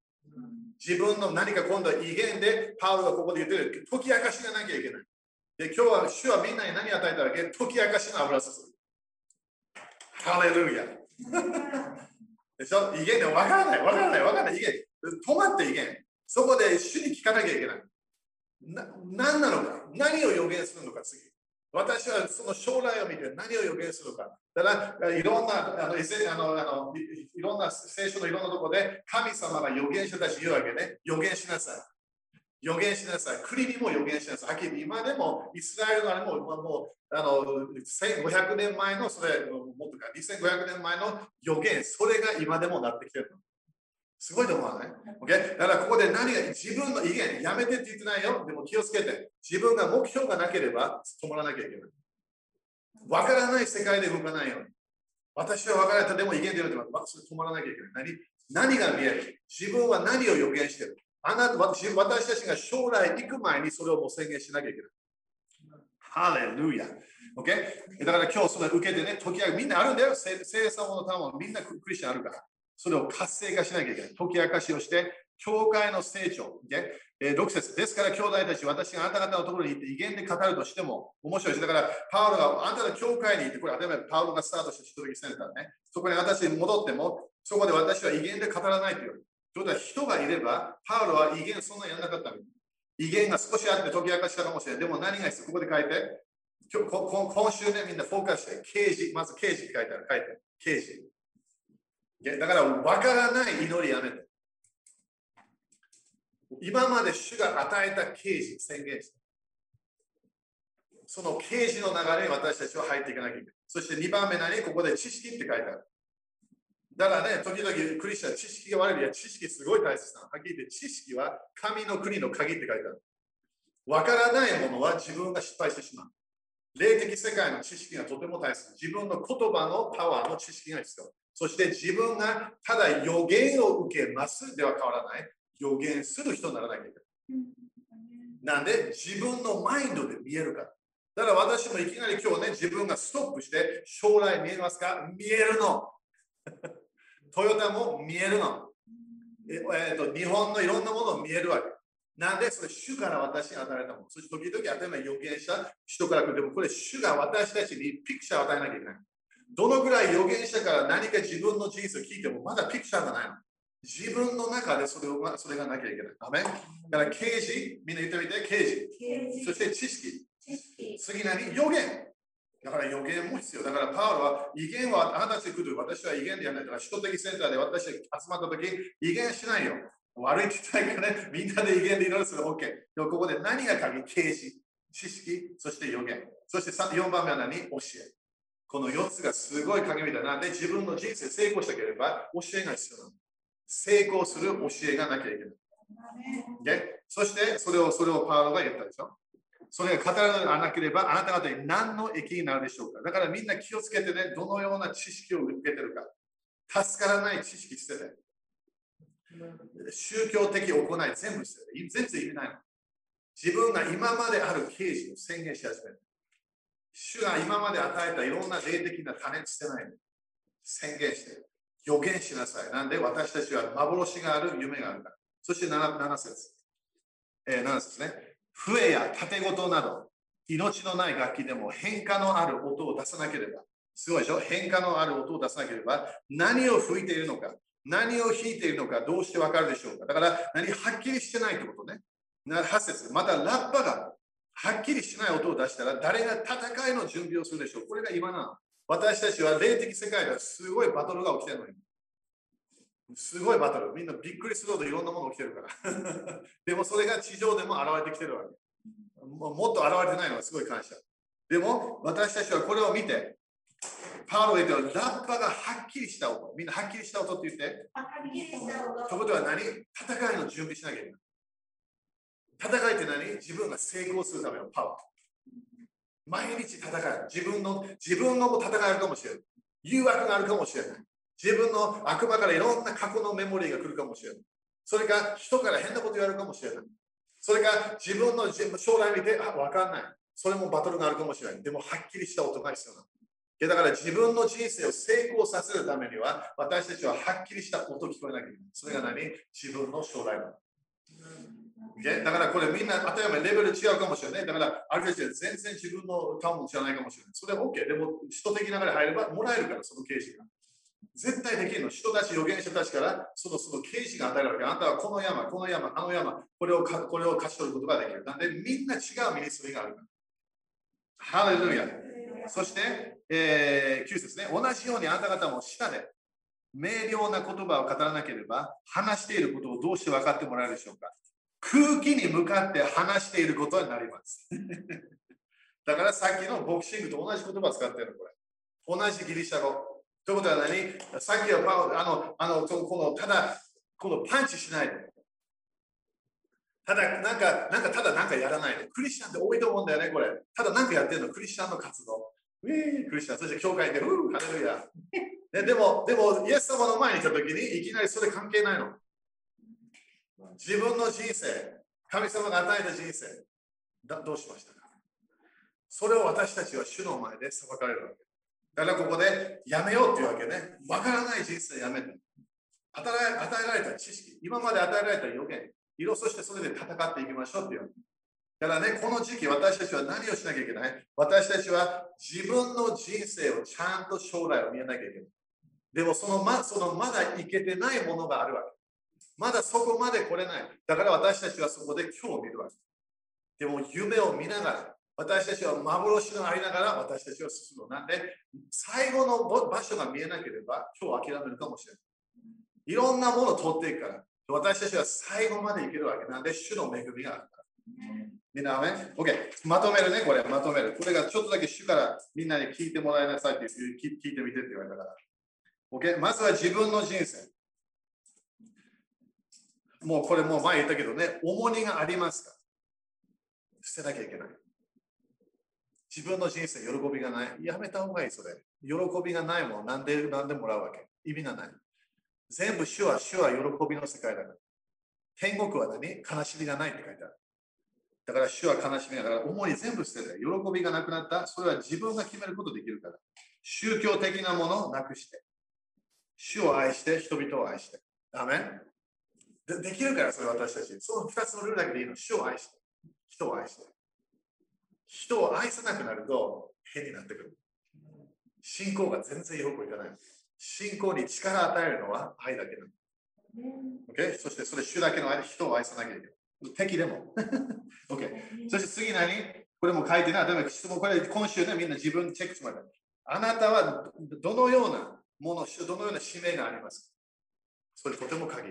自分の何か今度は威厳で、パウロがここで言ってる、解き明かしがなきゃいけない。で今日は主はみんなに何与えたわけ？解き明かしの油注ぐ。ハレルヤ。でしょ？威厳で分からない、分からない、分からない、威厳。止まって威厳。そこで主に聞かなきゃいけない。な何なのか？何を予言するのか？次。私はその将来を見て何を予言するのか？だからいろんなあのあのあのいろんな聖書のいろんなところで神様が予言者たち言うわけね。予言しなさい。予言しなさい。国にも予言しなさい。はっきり今でもイスラエルのあれももうあの1500年前のそれ、もっとか2500年前の予言、それが今でもなってきてるの。すごいと思わない、okay? だからここで何が自分の意見、やめてって言ってないよ。でも気をつけて。自分が目標がなければ止まらなきゃいけない。わからない世界で動かないように。私は分からないと。でも意見出るって止まらなきゃいけない。何何が見える自分は何を予言してる？あなた私私たちが将来行く前にそれをもう宣言しなきゃいけない。ハレルヤ。Okay? だから今日それ受けてね、時はみんなあるんだよ。聖様のためみんなクリスチャンあるから。それを活性化しなきゃいけない。解き明かしをして、教会の成長。Okay? えー、6節ですから、兄弟たち、私があなた方のところに行って威厳で語るとしても面白いし、だから、パウロがあなたの教会に行って、これ、例えばパウロがスタートした人々センターね、そこに私に戻っても、そこで私は威厳で語らないという。ということは、人がいれば、パウロは威厳そんなやらなかったの。威厳が少しあって解き明かしたかもしれない。でも何が必要？ここで書いて、今日今週ね、みんなフォーカスして、刑事、まず刑事って書いてある。書いて。刑事。だから、分からない祈りやめて。今まで主が与えた刑事、宣言して。その刑事の流れに私たちは入っていかなきゃいけない。そして2番目何ここで知識って書いてある。だからね、時々クリスチャン知識が悪い。いや、知識すごい大切なの。はっきり言って、知識は神の国の鍵って書いてある。わからないものは自分が失敗してしまう。霊的世界の知識がとても大切。自分の言葉のパワーの知識が必要。そして自分がただ予言を受けますでは変わらない。予言する人にならなきゃいけない。なんで自分のマインドで見えるから。だから私もいきなり今日ね、自分がストップして将来見えますか？見えるの。トヨタも見えるの。ええーと、日本のいろんなものを見えるわけ。なんで、それ主から私に与えたもの。そして時々与えない予言者、人から来る。でもこれ主が私たちにピクチャーを与えなきゃいけない。どのぐらい予言者から何か自分の人生を聞いてもまだピクチャーがないの。自分の中でそれをそれがなきゃいけない。アメだから刑事、みんな言ってみて、刑事。そして知識。次何？予言。だから予言も必要。だからパウロは威厳はあなたたち来る。私は威厳でやらない。だから首都的センターで私たち集まった時、威厳しないよ。悪いって言ったらね、みんなで威厳で祈るする OK。でもここで何が鍵啓示、知識、そして予言。そして4番目は何？教え。この4つがすごい鍵みたいな。で、自分の人生成功したければ教えが必要なの。成功する教えがなきゃいけない。でそして、それを、それをパウロが言ったでしょ。それが語らなければ、あなた方に何の益になるでしょうか。だからみんな気をつけてね、どのような知識を受けてるか。助からない知識捨てて。宗教的行い全部捨てて。全然意味ないの。自分が今まである刑事を宣言し始める。主が今まで与えたいろんな霊的な種捨てないの。宣言して。予言しなさい。なんで私たちは幻がある、夢があるから。そして 7, 7節。えー、7節ね。笛や縦事など、命のない楽器でも変化のある音を出さなければ、すごいでしょ？変化のある音を出さなければ、何を吹いているのか、何を弾いているのか、どうしてわかるでしょうか？だから、何はっきりしてないってことね。8節また、ラッパがはっきりしない音を出したら、誰が戦いの準備をするでしょう？これが今なの。私たちは霊的世界ではすごいバトルが起きてるのに。すごいバトル。みんなびっくりするほどいろんなもの起きてるから。でもそれが地上でも現れてきてるわけ。もっと現れてないのはすごい感謝。でも私たちはこれを見て、パウロてラッパがはっきりした音。みんなはっきりした音って言って。はっきりした音。ということは何？戦いの準備しなきゃいけない。戦いって何？自分が成功するためのパワー。毎日戦う。自分の、自分の戦いあるかもしれない。誘惑があるかもしれない。自分の悪魔からいろんな過去のメモリーが来るかもしれない。それか人から変なこと言われるかもしれない。それか自分の将来見て、あ、わかんない。それもバトルがあるかもしれない。でもはっきりした音が必要なの。だから自分の人生を成功させるためには、私たちははっきりした音を聞こえなきゃいけない。それが何？自分の将来だ。だからこれみんな、例えばレベル違うかもしれない。だからある人は全然自分のタウン知らないかもしれない。それは OK。でも、人的ながら入ればもらえるから、その刑事が。絶対できるの。人たち、預言者たちからそのその刑事が与えられる。あなたはこの山、この山、あの山、これをかこれを勝ち取ることができる。なんで、みんな違うミニストリーがある。ハレルヤ。そして、えー、9節ね。同じようにあなた方も舌で明瞭な言葉を語らなければ、話していることをどうして分かってもらえるでしょうか。空気に向かって話していることになります。だからさっきのボクシングと同じ言葉を使ってるの、これ。同じギリシャ語。ということは何？さっきはパあの、あの、この、ただ、このパンチしないで。ただ、なんか、なんか、ただなんかやらないで。クリスチャンって多いと思うんだよね、これ。ただなんかやってるの、クリスチャンの活動。ウィークリスチャン、そして教会で、うー、ハレルヤ。ね、でも、でも、イエス様の前に来たときに、いきなりそれ関係ないの。自分の人生、神様が与えた人生、だどうしましたか？それを私たちは主の前で裁かれるわけ。だからここでやめようっていうわけね。わからない人生やめて。与えられた知識、今まで与えられた予言、色そしてそれで戦っていきましょうっていう。だからね、この時期私たちは何をしなきゃいけない？私たちは自分の人生をちゃんと将来を見えなきゃいけない。でもそのまそのまだいけてないものがあるわけ。まだそこまで来れない。だから私たちはそこで今日を見るわけ。でも夢を見ながら、私たちは幻のありながら私たちは進む。なんで、最後の場所が見えなければ今日諦めるかもしれない。いろんなものを通っていくから、私たちは最後までいけるわけなんで、主の恵みがあるから。みんな、ね、OK。まとめるね、これ、まとめる。これがちょっとだけ主からみんなに聞いてもらいなさいって聞いてみてって言われたから。OK。まずは自分の人生。もうこれもう前言ったけどね、重荷がありますか捨てなきゃいけない。自分の人生、喜びがない。やめた方がいい、それ。喜びがないもん、なんで、なんでもらうわけ。意味がない。全部主は、主は喜びの世界だから。天国は何？悲しみがないって書いてある。だから主は悲しみ、だから重荷全部捨てて、喜びがなくなった。それは自分が決めることできるから。宗教的なものをなくして。主を愛して、人々を愛して。ダメでできるから、それ私たち。その2つのルールだけでいいの。主を愛して、人を愛して。人を愛さなくなると変になってくる。信仰が全然よくいかない。信仰に力を与えるのは愛だけなの。Okay? そしてそれ主だけの人を愛さなきゃいけない。敵でも。okay. そして次何？これも書いてない。例えば質問、これ今週ね、みんな自分でチェックしてもらう。あなたはどのようなもの、どのような使命がありますか？それとても鍵。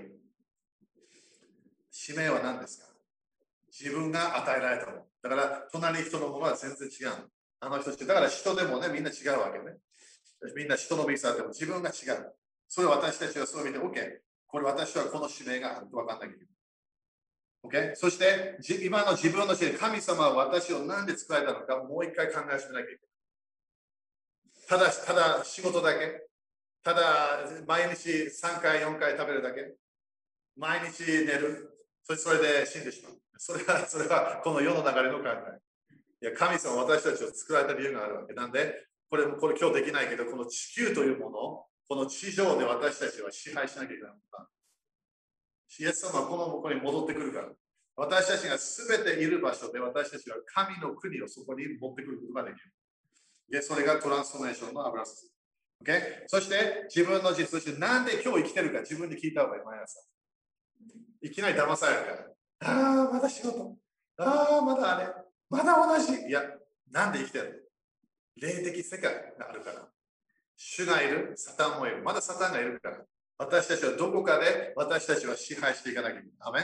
使命は何ですか？自分が与えられたもの。だから、隣人のものは全然違う。あの人たちだから人でもね、みんな違うわけね。みんな人のビザでも自分が違う。それを私たちはそう見て、OK。これ私はこの使命があると分かんないけど。OK? そして、今の自分の使命、神様は私を何で作られたのか、もう一回考えてみなきゃいけない。ただ、ただ仕事だけ。ただ、毎日3回、4回食べるだけ。毎日寝る。そそれで死んでしまう。それは、それはこの世の流れの考え。いや、神様私たちを作られた理由があるわけ。なんで、これもこれ今日できないけど、この地球というもの、この地上で私たちは支配しなきゃいけないのか。イエス様はこの向こうに戻ってくるから。私たちが全ている場所で私たちは神の国をそこに持ってくることができる。でそれがトランスフォーメーションの油す。Okay? そして自分の実としてなんで今日生きてるか自分で聞いた方がいい、毎朝。いきなり騙されるから。ああ、まだ仕事。ああ、まだあれ。まだ同じ。いや、なんで生きてるの？霊的世界があるから。主がいる、サタンもいる。まだサタンがいるから。私たちはどこかで私たちは支配していかなきゃいけない。アメ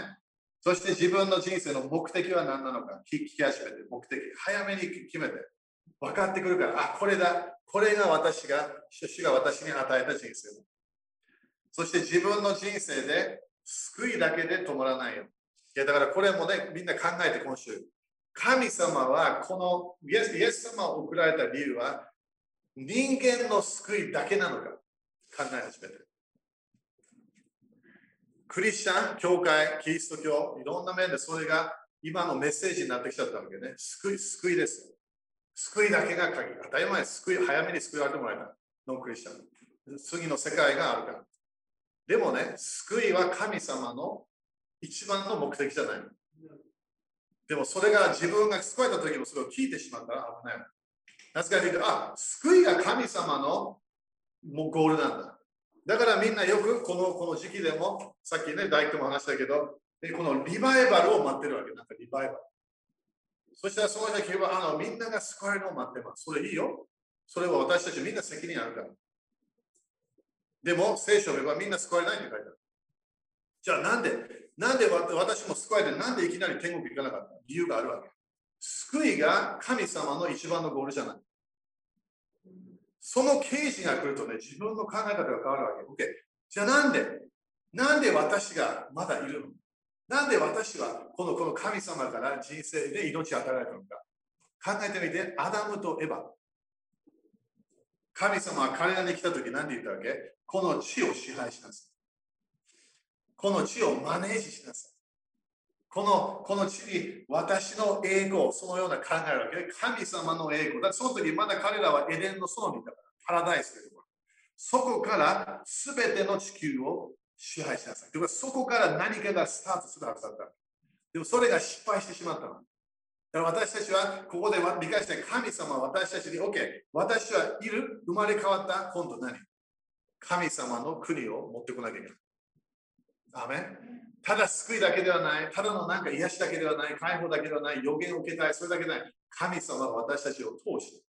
そして自分の人生の目的は何なのか聞き始めて、目的、早めに決めて。分かってくるから、あ、これだ。これが私が、主が私に与えた人生だ。そして自分の人生で救いだけで止まらないよ。いやだからこれもね、みんな考えて今週。神様はこのイエスイエス様を送られた理由は人間の救いだけなのか考え始めてる。クリスチャン、教会、キリスト教、いろんな面でそれが今のメッセージになってきちゃったわけね。救い、救いです。救いだけが鍵。当たり前、救い、早めに救われてもらえた。ノンクリスチャン。次の世界があるから。でもね、救いは神様の一番の目的じゃない。でもそれが自分が救われた時もそれを聞いてしまったら危ない。なぜかというと、あ、救いが神様のゴールなんだ。だからみんなよくこのこの時期でも、さっきね、大工も話したけど、このリバイバルを待ってるわけ。なんかリバイバル。そしたらその時はあのみんなが救われるのを待ってます。それいいよ。それは私たちみんな責任あるから。でも聖書ではみんな救われないって書いてある。じゃあなんで、なんで私も救われて、なんでいきなり天国行かなかった理由があるわけ。救いが神様の一番のゴールじゃない。その刑事が来るとね、自分の考え方が変わるわけ。OK。じゃあなんで、なんで私がまだいるの？なんで私はこのこの神様から人生で命を与えられたのか考えてみて、アダムとエヴァ。神様は彼らに来た時何で言ったわけ？この地を支配しなさい。この地をマネージしなさい。このこの地に私の栄光、そのような考えるわけで、神様の栄光。だその時まだ彼らはエデンの園にいたから、パラダイスというところ。そこから全ての地球を支配しなさい。というか、そこから何かがスタートするはずだった。でもそれが失敗してしまったの。私たちはここで理解して神様は私たちに OK、私はいる、生まれ変わった、今度何？神様の国を持ってこなきゃいけない。アメただ救いだけではない、ただのなんか癒しだけではない、解放だけではない、預言を受けたい、それだけでない。神様は私たちを通して、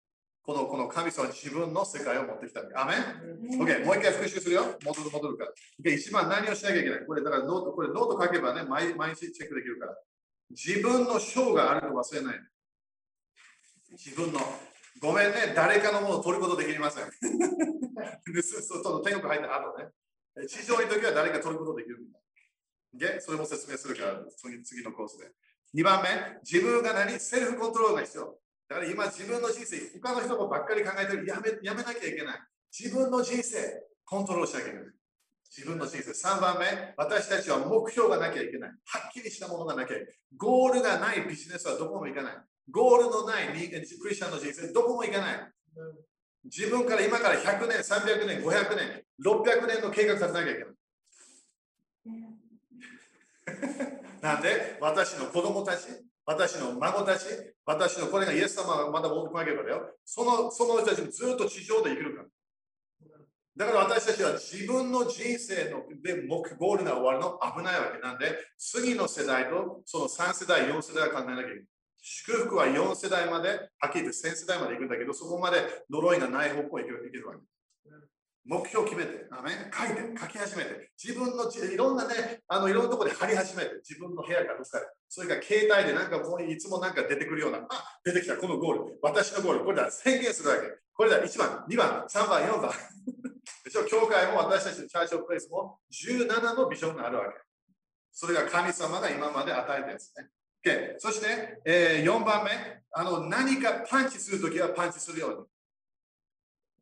このこの神様は自分の世界を持ってきた。アメン ?OK、もう一回復習するよ。戻る戻るから。Okay、一番何をしなきゃいけない？これだからノート、これノート書けばね毎、毎日チェックできるから。自分の賞があると忘れない。自分の。ごめんね、誰かのものを取ることできません。その天国入った後ね。地上の時は誰か取ることできるみたいで、それも説明するから次、次のコースで。2番目、自分が何セルフコントロールが必要。だから今自分の人生、他の人ばっかり考えてるやめやめなきゃいけない。自分の人生、コントロールしなきゃいけない。自分の人生。3番目、私たちは目標がなきゃいけない。はっきりしたものがなきゃいけない。ゴールがないビジネスはどこも行かない。ゴールのないクリスチャンの人生、どこも行かない。自分から今から100年、300年、500年、600年の計画させなきゃいけない。なんで、私の子供たち、私の孫たち、私のこれがイエス様がまだ持ってこなければだよ。そのその人たちもずっと地上で生きるから。だから私たちは自分の人生ので目ゴールが終わるの危ないわけなんで、次の世代とその3世代、4世代は考えなきゃいけない。祝福は4世代まで、はっきり言って1000世代まで行くんだけど、そこまで呪いがない方向へ行けるわけ。目標を決めて、あめ書いて、書き始めて、自分のいろんなね、あのいろんなところで貼り始めて、自分の部屋からどっかで、それから携帯でなんかもういつもなんか出てくるような、あ出てきた、このゴール、私のゴール、これだ、宣言するわけ。これだ、1番、2番、3番、4番。でしょ、教会も私たちのチャーチオプレイスも17のビジョンがあるわけ。それが神様が今まで与えたやつね。Okay、そして、えー、4番目あの、何かパンチするときはパンチするように。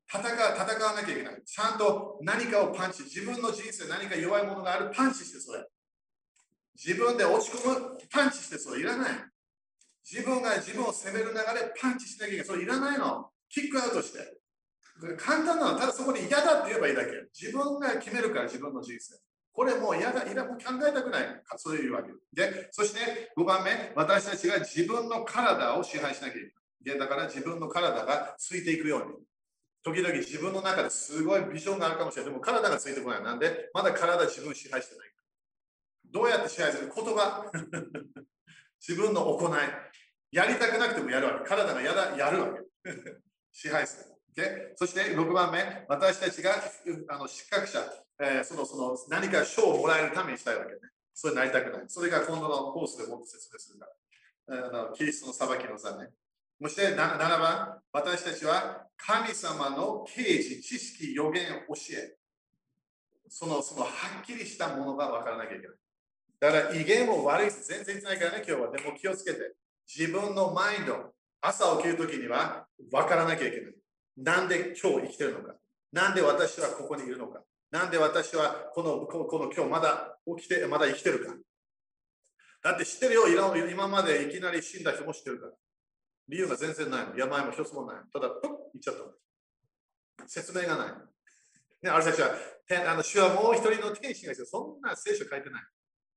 戦う戦わなきゃいけない。ちゃんと何かをパンチ、自分の人生何か弱いものがある、パンチしてそれ。自分で落ち込む、パンチしてそれいらない。自分が自分を責める流れ、パンチしなきゃいけない。それいらないの。キックアウトして。簡単なのは。ただそこに嫌だって言えばいいだけ。自分が決めるから、自分の人生。これもう嫌だ、いらも考えたくない。そういうわけで、そして5番目、私たちが自分の体を支配しなきゃいけない。だから自分の体がついていくように。時々自分の中ですごいビジョンがあるかもしれない。でも体がついてこない。なんで、まだ体自分支配してない。どうやって支配する？言葉。自分の行い。やりたくなくてもやるわけ。体がやだやるわけ。支配する。Okay? そして6番目、私たちがあの失格者、えー、そのその何か賞をもらえるためにしたいわけね。それになりたくない。それが今度のコースでもっと説明するから。あのキリストの裁きの座ね。そして7番、私たちは神様の啓示、知識、予言、教え、そのそのはっきりしたものが分からなきゃいけない。だから威厳も悪いし全然言ってないからね、今日は。でも気をつけて。自分のマインド、朝起きるときには分からなきゃいけない。なんで今日生きてるのか？なんで私はここにいるのか？なんで私はこのこのこの今日まだ起きて、まだ生きてるか？だって知ってるよ、今までいきなり死んだ人も知ってるから。理由が全然ないの。病も一つもない。ただ、とっ、言っちゃった。説明がない。ね、ある人たちは、あの主はもう一人の天使がいる。そんな聖書書いてない。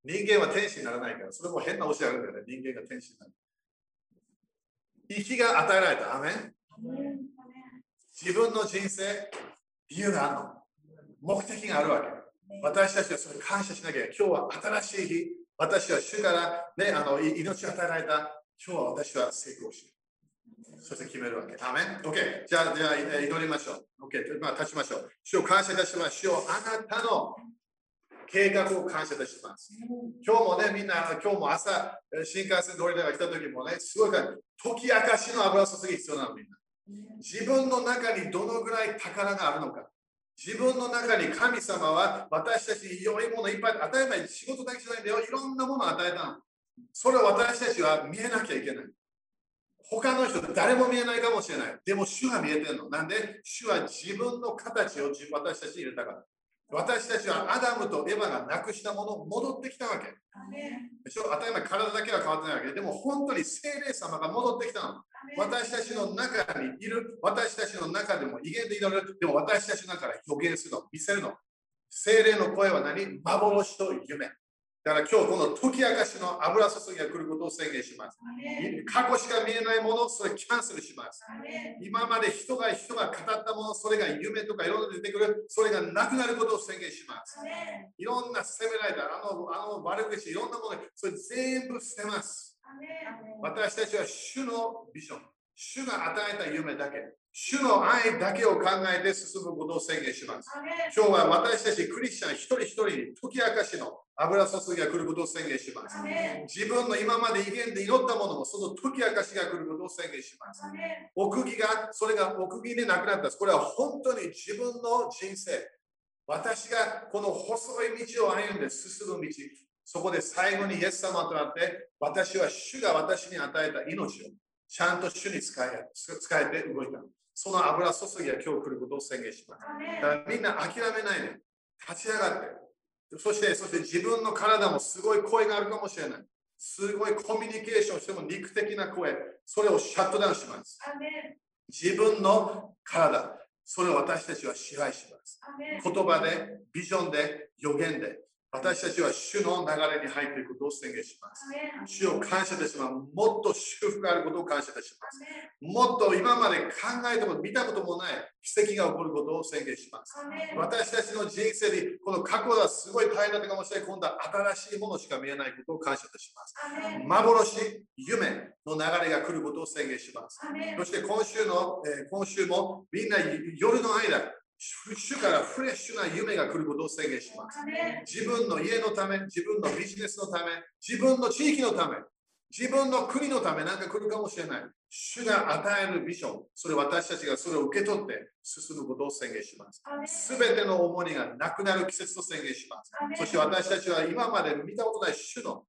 人間は天使にならないから、それも変な教えあるんだよね。人間が天使になる。生きが与えられた。アメ自分の人生、理由があるの。目的があるわけ。私たちはそれ感謝しなきゃ。今日は新しい日。私は主から、ね、あの命を与えられた。今日は私は成功しそして決めるわけ。アメン ?OK。じゃあ、じゃあ祈りましょう。OK。まあ、立ちましょう。主を感謝いたします。主をあなたの計画を感謝いたします。今日もね、みんな、今日も朝、新幹線通りで来た時もね、すごいから、解き明かしの油注ぎ必要なの、みんな。自分の中にどのぐらい宝があるのか。自分の中に神様は私たちに良いものいっぱい与えない。仕事だけじゃないんだよ。いろんなものを与えたの。それを私たちは見えなきゃいけない。他の人、誰も見えないかもしれない。でも主は見えてるの。なんで？主は自分の形を私たちに入れたから。私たちはアダムとエヴァがなくしたものを戻ってきたわけ。でしょ？当たり前、体だけは変わってないわけでも本当に精霊様が戻ってきたの。私たちの中にいる、私たちの中でも威厳でいられる。でも私たちの中から予言するの、見せるの。精霊の声は何？幻と夢。だから今日この解き明かしの油注ぎが来ることを宣言します。過去しか見えないもの、それキャンセルします。今まで人が人が語ったもの、それが夢とかいろんな出てくる、それがなくなることを宣言します。いろんな責められた、あのあの悪口、いろんなもの、それ全部捨てます。私たちは主のビジョン、主が与えた夢だけ、主の愛だけを考えて進むことを宣言します。今日は私たちクリスチャン一人一人に解き明かしの油注ぎが来ることを宣言します。自分の今まで威厳で祈ったものもその解き明かしが来ることを宣言します。奥義が、それが奥義でなくなった。これは本当に自分の人生。私がこの細い道を歩んで進む道。そこで最後にイエス様となって、私は主が私に与えた命をちゃんと主に使え使えて動いた。その油注ぎが今日来ることを宣言します。だからみんな諦めないで、立ち上がって、そしてそして自分の体もすごい声があるかもしれない。すごいコミュニケーションしても肉的な声、それをシャットダウンします。自分の体、それを私たちは支配します。言葉で、ビジョンで、予言で、私たちは主の流れに入っていくことを宣言します。主を感謝いたします。もっと祝福があることを感謝いたします。もっと今まで考えても見たこともない奇跡が起こることを宣言します。私たちの人生にこの過去はすごい大変だったかもしれない。今度は新しいものしか見えないことを感謝いたします。幻、夢の流れが来ることを宣言します。そして今週の、えー、今週もみんな夜の間、主からフレッシュな夢が来ることを宣言します。自分の家のため、自分のビジネスのため、自分の地域のため、自分の国のためなんか来るかもしれない。主が与えるビジョン、それ私たちがそれを受け取って進むことを宣言します。すべての重荷がなくなる季節と宣言します。そして私たちは今まで見たことない主の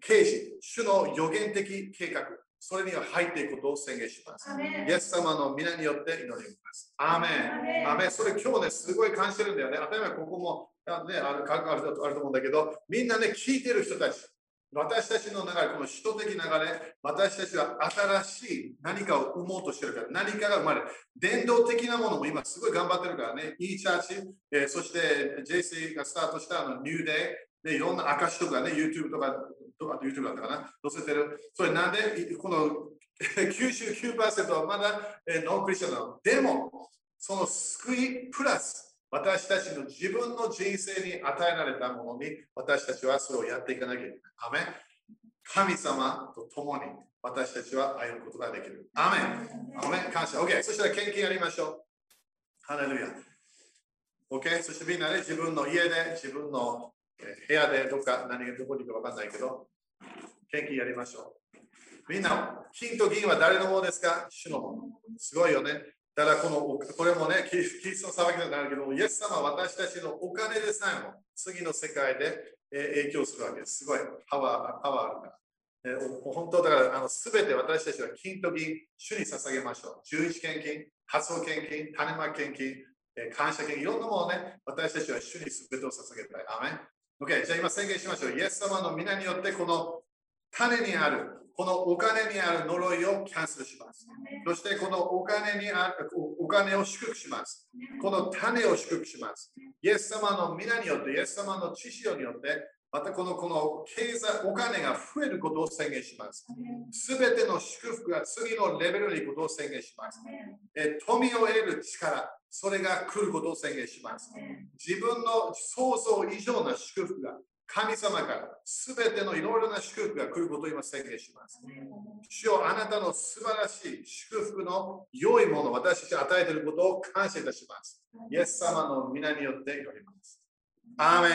啓示、主の予言的計画、それには入っていくことを宣言します。イエス様の皆によって祈ります。アーメン。アーメン。それ今日ね、すごい感じてるんだよね。当たり前ここも、ね、ある関わるあると思うんだけど、みんなね、聞いてる人たち。私たちの流れ、この首都的流れ、私たちは新しい何かを生もうとしてるから、何かが生まれ、伝道的なものも今すごい頑張ってるからね、e チャーチ、えー、そして JC がスタートしたあのニューデー、でいろんな証とかね、YouTube とかあと YouTube だったかな、載せてる。それなんで、この 99%はまだ、えノンクリスチャンなの。でも、その救いプラス、私たちの自分の人生に与えられたものに、私たちはそれをやっていかなきゃいけない。アメ神様と共に私たちは歩むことができる。アメン。アメン。感謝。OK。そしたら献金やりましょう。ハレルヤ。OK。そしてみんなで自分の家で、自分の部屋でどっか何がどこにいるか分かんないけど、献金やりましょう。みんな、金と銀は誰のものですか？主のもの。すごいよね。だからこの、これもね、キリストの騒ぎになるけど、イエス様は私たちのお金でさえも次の世界で影響するわけです。すごいパワーパワーあるから。え本当だからあの全て私たちは金と銀、主に捧げましょう。11献金、発想献金、種まき献金、え感謝献金、いろんなものをね、私たちは主に全てを捧げたい。アメン OK、じゃあ今宣言しましょう。イエス様の皆によってこの種にある、このお金にある呪いをキャンセルします。そしてこのお金にあるお金を祝福します。この種を祝福します。イエス様の皆によって、イエス様の知識によって、またこのこの経済、お金が増えることを宣言します。すべての祝福が次のレベルに行くことを宣言します。え富を得る力、それが来ることを宣言します。自分の想像以上の祝福が神様からすべてのいろいろな祝福が来ることを今宣言します。主よあなたの素晴らしい祝福の良いものを私たちに与えていることを感謝いたします。イエス様の皆によって祈ります。アーメン